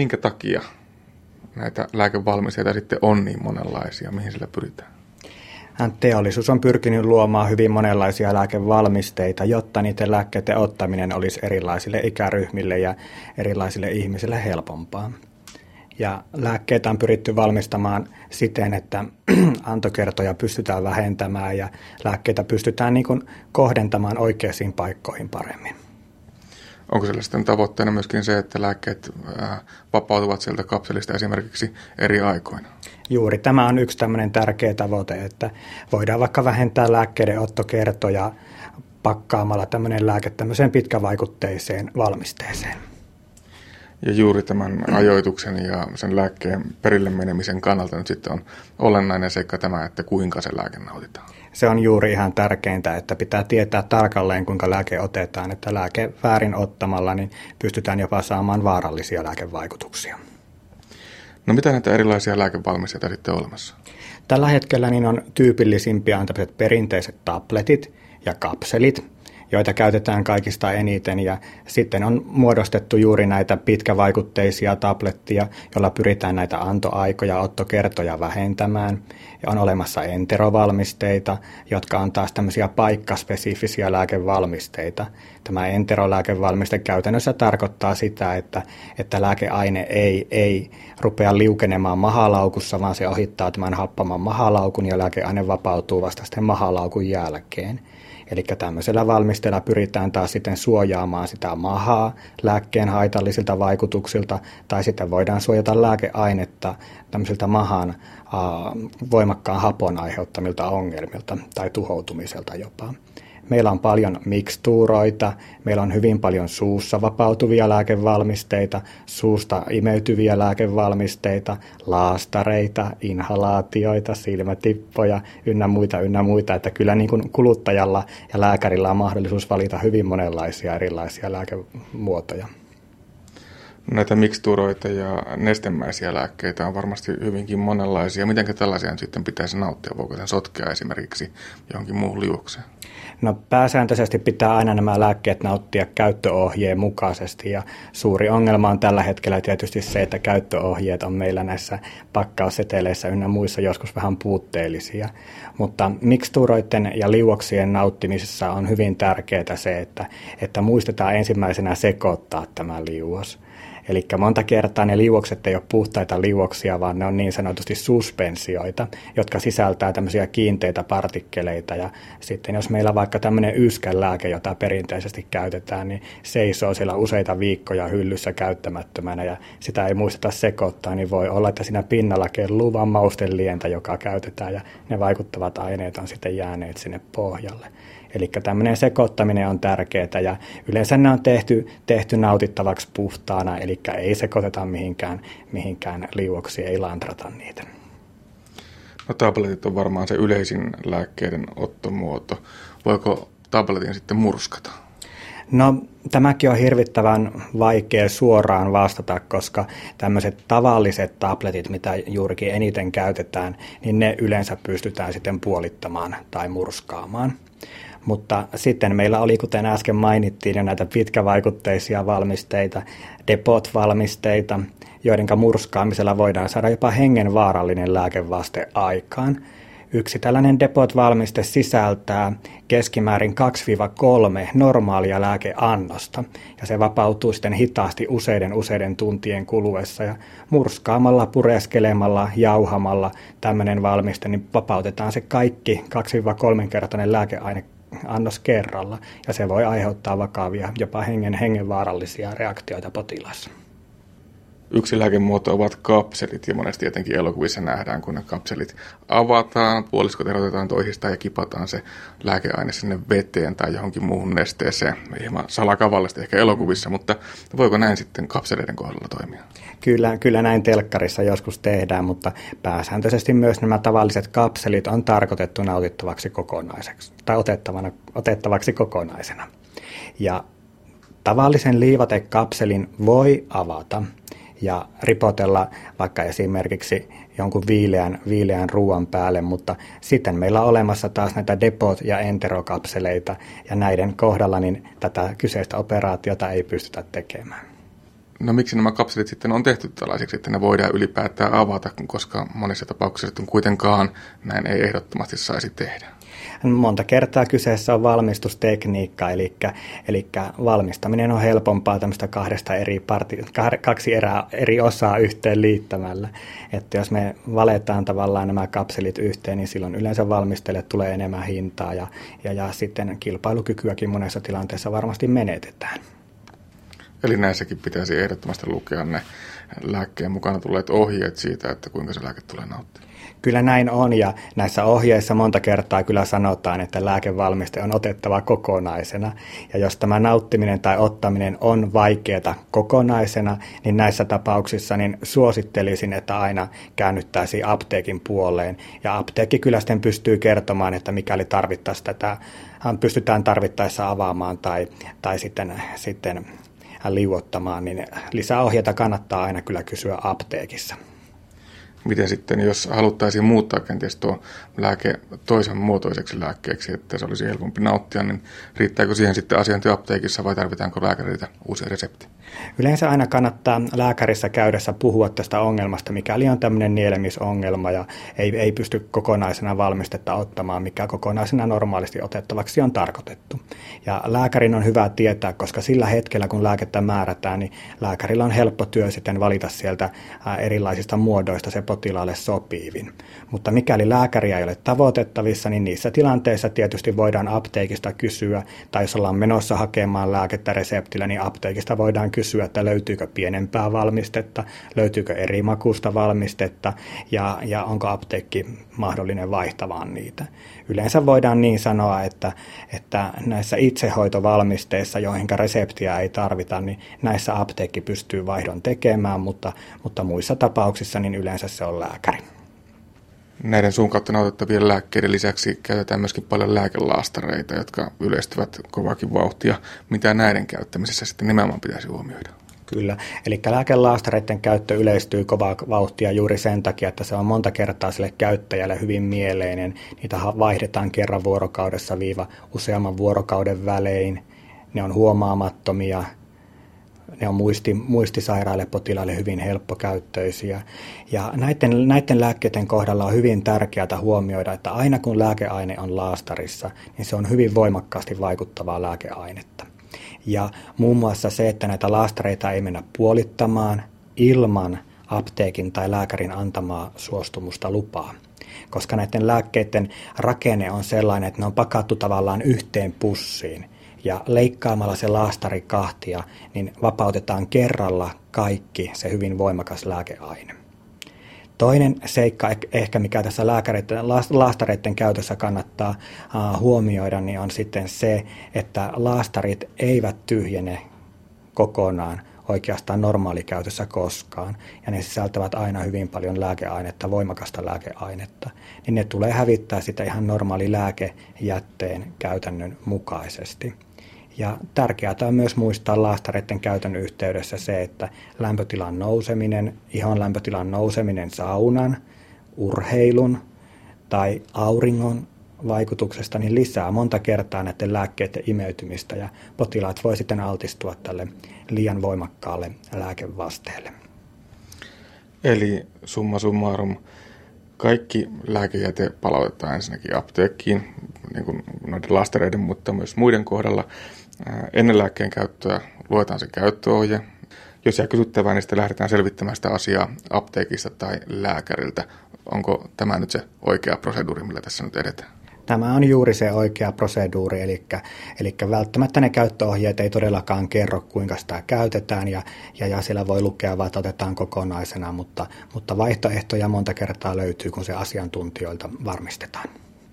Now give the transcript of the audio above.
Minkä takia näitä lääkevalmisteita sitten on niin monenlaisia, mihin sillä pyritään? Teollisuus on pyrkinyt luomaan hyvin monenlaisia lääkevalmisteita, jotta niiden lääkkeiden ottaminen olisi erilaisille ikäryhmille ja erilaisille ihmisille helpompaa. Ja lääkkeitä on pyritty valmistamaan siten, että antokertoja pystytään vähentämään ja lääkkeitä pystytään niin kohdentamaan oikeisiin paikkoihin paremmin. Onko siellä sitten tavoitteena myöskin se, että lääkkeet vapautuvat sieltä kapselista esimerkiksi eri aikoina? Juuri tämä on yksi tämmöinen tärkeä tavoite, että voidaan vaikka vähentää lääkkeiden ottokertoja pakkaamalla tämmöinen lääke tämmöiseen pitkävaikutteiseen valmisteeseen. Ja juuri tämän ajoituksen ja sen lääkkeen perille menemisen kannalta nyt sitten on olennainen seikka tämä, että kuinka se lääke nautitaan. Se on juuri ihan tärkeintä, että pitää tietää tarkalleen, kuinka lääke otetaan. Että lääke väärin ottamalla niin pystytään jopa saamaan vaarallisia lääkevaikutuksia. No mitä näitä erilaisia lääkevalmisteita sitten on olemassa? Tällä hetkellä niin on tyypillisimpiä on perinteiset tabletit ja kapselit, joita käytetään kaikista eniten. Ja sitten on muodostettu juuri näitä pitkävaikutteisia tablettia, joilla pyritään näitä antoaikoja, ottokertoja vähentämään. Ja on olemassa enterovalmisteita, jotka on taas tämmöisiä paikkaspesifisiä lääkevalmisteita. Tämä enterolääkevalmiste käytännössä tarkoittaa sitä, että, että lääkeaine ei, ei rupea liukenemaan mahalaukussa, vaan se ohittaa tämän happaman mahalaukun ja lääkeaine vapautuu vasta sitten mahalaukun jälkeen. Eli tämmöisellä valmisteella pyritään taas sitten suojaamaan sitä mahaa lääkkeen haitallisilta vaikutuksilta, tai sitten voidaan suojata lääkeainetta tämmöisiltä mahan voimakkaan hapon aiheuttamilta ongelmilta tai tuhoutumiselta jopa. Meillä on paljon mikstuuroita, meillä on hyvin paljon suussa vapautuvia lääkevalmisteita, suusta imeytyviä lääkevalmisteita, laastareita, inhalaatioita, silmätippoja ynnä muita, ynnä muita. Että kyllä niin kuin kuluttajalla ja lääkärillä on mahdollisuus valita hyvin monenlaisia erilaisia lääkemuotoja. Näitä mikstuuroita ja nestemäisiä lääkkeitä on varmasti hyvinkin monenlaisia. Miten tällaisia sitten pitäisi nauttia? Voiko sen sotkea esimerkiksi johonkin muuhun liuokseen? No pääsääntöisesti pitää aina nämä lääkkeet nauttia käyttöohjeen mukaisesti ja suuri ongelma on tällä hetkellä tietysti se, että käyttöohjeet on meillä näissä pakkausseteleissä ynnä muissa joskus vähän puutteellisia. Mutta mikstuuroiden ja liuoksien nauttimisessa on hyvin tärkeää se, että, että muistetaan ensimmäisenä sekoittaa tämä liuos. Eli monta kertaa ne liuokset ei ole puhtaita liuoksia, vaan ne on niin sanotusti suspensioita, jotka sisältää tämmöisiä kiinteitä partikkeleita. Ja sitten jos meillä vaikka tämmöinen yskänlääke, jota perinteisesti käytetään, niin seisoo siellä useita viikkoja hyllyssä käyttämättömänä ja sitä ei muisteta sekoittaa, niin voi olla, että siinä pinnalla kelluu vaan maustelientä, joka käytetään ja ne vaikuttavat aineet on sitten jääneet sinne pohjalle. Eli tämmöinen sekoittaminen on tärkeää ja yleensä ne on tehty, tehty nautittavaksi puhtaana, eli ei sekoiteta mihinkään, mihinkään liuoksi, ei lantrata niitä. No tabletit on varmaan se yleisin lääkkeiden ottomuoto. Voiko tabletin sitten murskata? No tämäkin on hirvittävän vaikea suoraan vastata, koska tämmöiset tavalliset tabletit, mitä juurikin eniten käytetään, niin ne yleensä pystytään sitten puolittamaan tai murskaamaan. Mutta sitten meillä oli, kuten äsken mainittiin, jo näitä pitkävaikutteisia valmisteita, depot-valmisteita, joiden murskaamisella voidaan saada jopa hengenvaarallinen lääkevaste aikaan. Yksi tällainen depot-valmiste sisältää keskimäärin 2-3 normaalia lääkeannosta, ja se vapautuu sitten hitaasti useiden useiden tuntien kuluessa, ja murskaamalla, pureskelemalla, jauhamalla tämmöinen valmiste, niin vapautetaan se kaikki 2-3 kertainen lääkeaine annos kerralla, ja se voi aiheuttaa vakavia, jopa hengen, hengenvaarallisia reaktioita potilaassa. Yksi lääkemuoto ovat kapselit, ja monesti tietenkin elokuvissa nähdään, kun ne kapselit avataan, puoliskot erotetaan toisistaan ja kipataan se lääkeaine sinne veteen tai johonkin muuhun nesteeseen. Hieman salakavallisesti ehkä elokuvissa, mutta voiko näin sitten kapseleiden kohdalla toimia? Kyllä, kyllä näin telkkarissa joskus tehdään, mutta pääsääntöisesti myös nämä tavalliset kapselit on tarkoitettu nautittavaksi kokonaiseksi tai otettavana, otettavaksi kokonaisena. Ja tavallisen liivatekapselin voi avata ja ripotella vaikka esimerkiksi jonkun viileän, viileän ruoan päälle, mutta sitten meillä on olemassa taas näitä depot- ja enterokapseleita, ja näiden kohdalla niin tätä kyseistä operaatiota ei pystytä tekemään. No miksi nämä kapselit sitten on tehty tällaisiksi, että ne voidaan ylipäätään avata, koska monissa tapauksissa kuitenkaan näin ei ehdottomasti saisi tehdä? Monta kertaa kyseessä on valmistustekniikka, eli, eli valmistaminen on helpompaa tämmöistä kahdesta eri parti, kaksi erää, eri osaa yhteen liittämällä. Että jos me valetaan tavallaan nämä kapselit yhteen, niin silloin yleensä valmistelijat tulee enemmän hintaa ja, ja, ja sitten kilpailukykyäkin monessa tilanteessa varmasti menetetään. Eli näissäkin pitäisi ehdottomasti lukea ne lääkkeen mukana tulleet ohjeet siitä, että kuinka se lääke tulee nauttia. Kyllä näin on ja näissä ohjeissa monta kertaa kyllä sanotaan, että lääkevalmiste on otettava kokonaisena. Ja jos tämä nauttiminen tai ottaminen on vaikeaa kokonaisena, niin näissä tapauksissa niin suosittelisin, että aina käännyttäisiin apteekin puoleen. Ja apteekki kyllä sitten pystyy kertomaan, että mikäli tarvittaisiin tätä, pystytään tarvittaessa avaamaan tai, tai sitten, sitten liuottamaan, niin lisäohjeita kannattaa aina kyllä kysyä apteekissa. Miten sitten, jos haluttaisiin muuttaa kenties tuo lääke toisen muotoiseksi lääkkeeksi, että se olisi helpompi nauttia, niin riittääkö siihen sitten asiointiapteekissa vai tarvitaanko lääkäriltä uusia resepti? Yleensä aina kannattaa lääkärissä käydessä puhua tästä ongelmasta, mikäli on tämmöinen nielemisongelma ja ei, ei pysty kokonaisena valmistetta ottamaan, mikä kokonaisena normaalisti otettavaksi on tarkoitettu. Ja lääkärin on hyvä tietää, koska sillä hetkellä, kun lääkettä määrätään, niin lääkärillä on helppo työ sitten valita sieltä erilaisista muodoista se potilaalle sopivin. Mutta mikäli lääkäriä ei ole tavoitettavissa, niin niissä tilanteissa tietysti voidaan apteekista kysyä, tai jos ollaan menossa hakemaan lääkettä reseptillä, niin apteekista voidaan kysyä, että löytyykö pienempää valmistetta, löytyykö eri makusta valmistetta, ja, ja onko apteekki mahdollinen vaihtamaan niitä. Yleensä voidaan niin sanoa, että, että näissä itsehoitovalmisteissa, joihin reseptiä ei tarvita, niin näissä apteekki pystyy vaihdon tekemään, mutta, mutta muissa tapauksissa niin yleensä se on lääkäri. Näiden suun kautta nautettavien lääkkeiden lisäksi käytetään myöskin paljon lääkelaastareita, jotka yleistyvät kovakin vauhtia. Mitä näiden käyttämisessä sitten nimenomaan pitäisi huomioida? Kyllä, eli lääkelaastareiden käyttö yleistyy kovaa vauhtia juuri sen takia, että se on monta kertaa sille käyttäjälle hyvin mieleinen. Niitä vaihdetaan kerran vuorokaudessa viiva useamman vuorokauden välein. Ne on huomaamattomia, ne on muisti, muistisairaille potilaille hyvin helppokäyttöisiä. Ja näiden, näiden lääkkeiden kohdalla on hyvin tärkeää huomioida, että aina kun lääkeaine on laastarissa, niin se on hyvin voimakkaasti vaikuttavaa lääkeainetta. Ja muun muassa se, että näitä laastareita ei mennä puolittamaan ilman apteekin tai lääkärin antamaa suostumusta lupaa. Koska näiden lääkkeiden rakenne on sellainen, että ne on pakattu tavallaan yhteen pussiin. Ja leikkaamalla se laastari kahtia, niin vapautetaan kerralla kaikki se hyvin voimakas lääkeaine. Toinen seikka ehkä, mikä tässä lääkäreiden, laastareiden käytössä kannattaa huomioida, niin on sitten se, että laastarit eivät tyhjene kokonaan oikeastaan normaalikäytössä koskaan, ja ne sisältävät aina hyvin paljon lääkeainetta, voimakasta lääkeainetta, niin ne tulee hävittää sitä ihan normaali lääkejätteen käytännön mukaisesti. Ja tärkeää on myös muistaa laastareiden käytön yhteydessä se, että lämpötilan nouseminen, ihon lämpötilan nouseminen saunan, urheilun tai auringon vaikutuksesta niin lisää monta kertaa näiden lääkkeiden imeytymistä ja potilaat voi sitten altistua tälle liian voimakkaalle lääkevasteelle. Eli summa summarum, kaikki lääkejäte palautetaan ensinnäkin apteekkiin, niin kuin noiden lastereiden, mutta myös muiden kohdalla – ennen lääkkeen käyttöä luetaan se käyttöohje. Jos jää kysyttävää, niin sitten lähdetään selvittämään sitä asiaa apteekista tai lääkäriltä. Onko tämä nyt se oikea proseduuri, millä tässä nyt edetään? Tämä on juuri se oikea proseduuri, eli, eli välttämättä ne käyttöohjeet ei todellakaan kerro, kuinka sitä käytetään, ja, ja, ja siellä voi lukea vaan, että otetaan kokonaisena, mutta, mutta vaihtoehtoja monta kertaa löytyy, kun se asiantuntijoilta varmistetaan.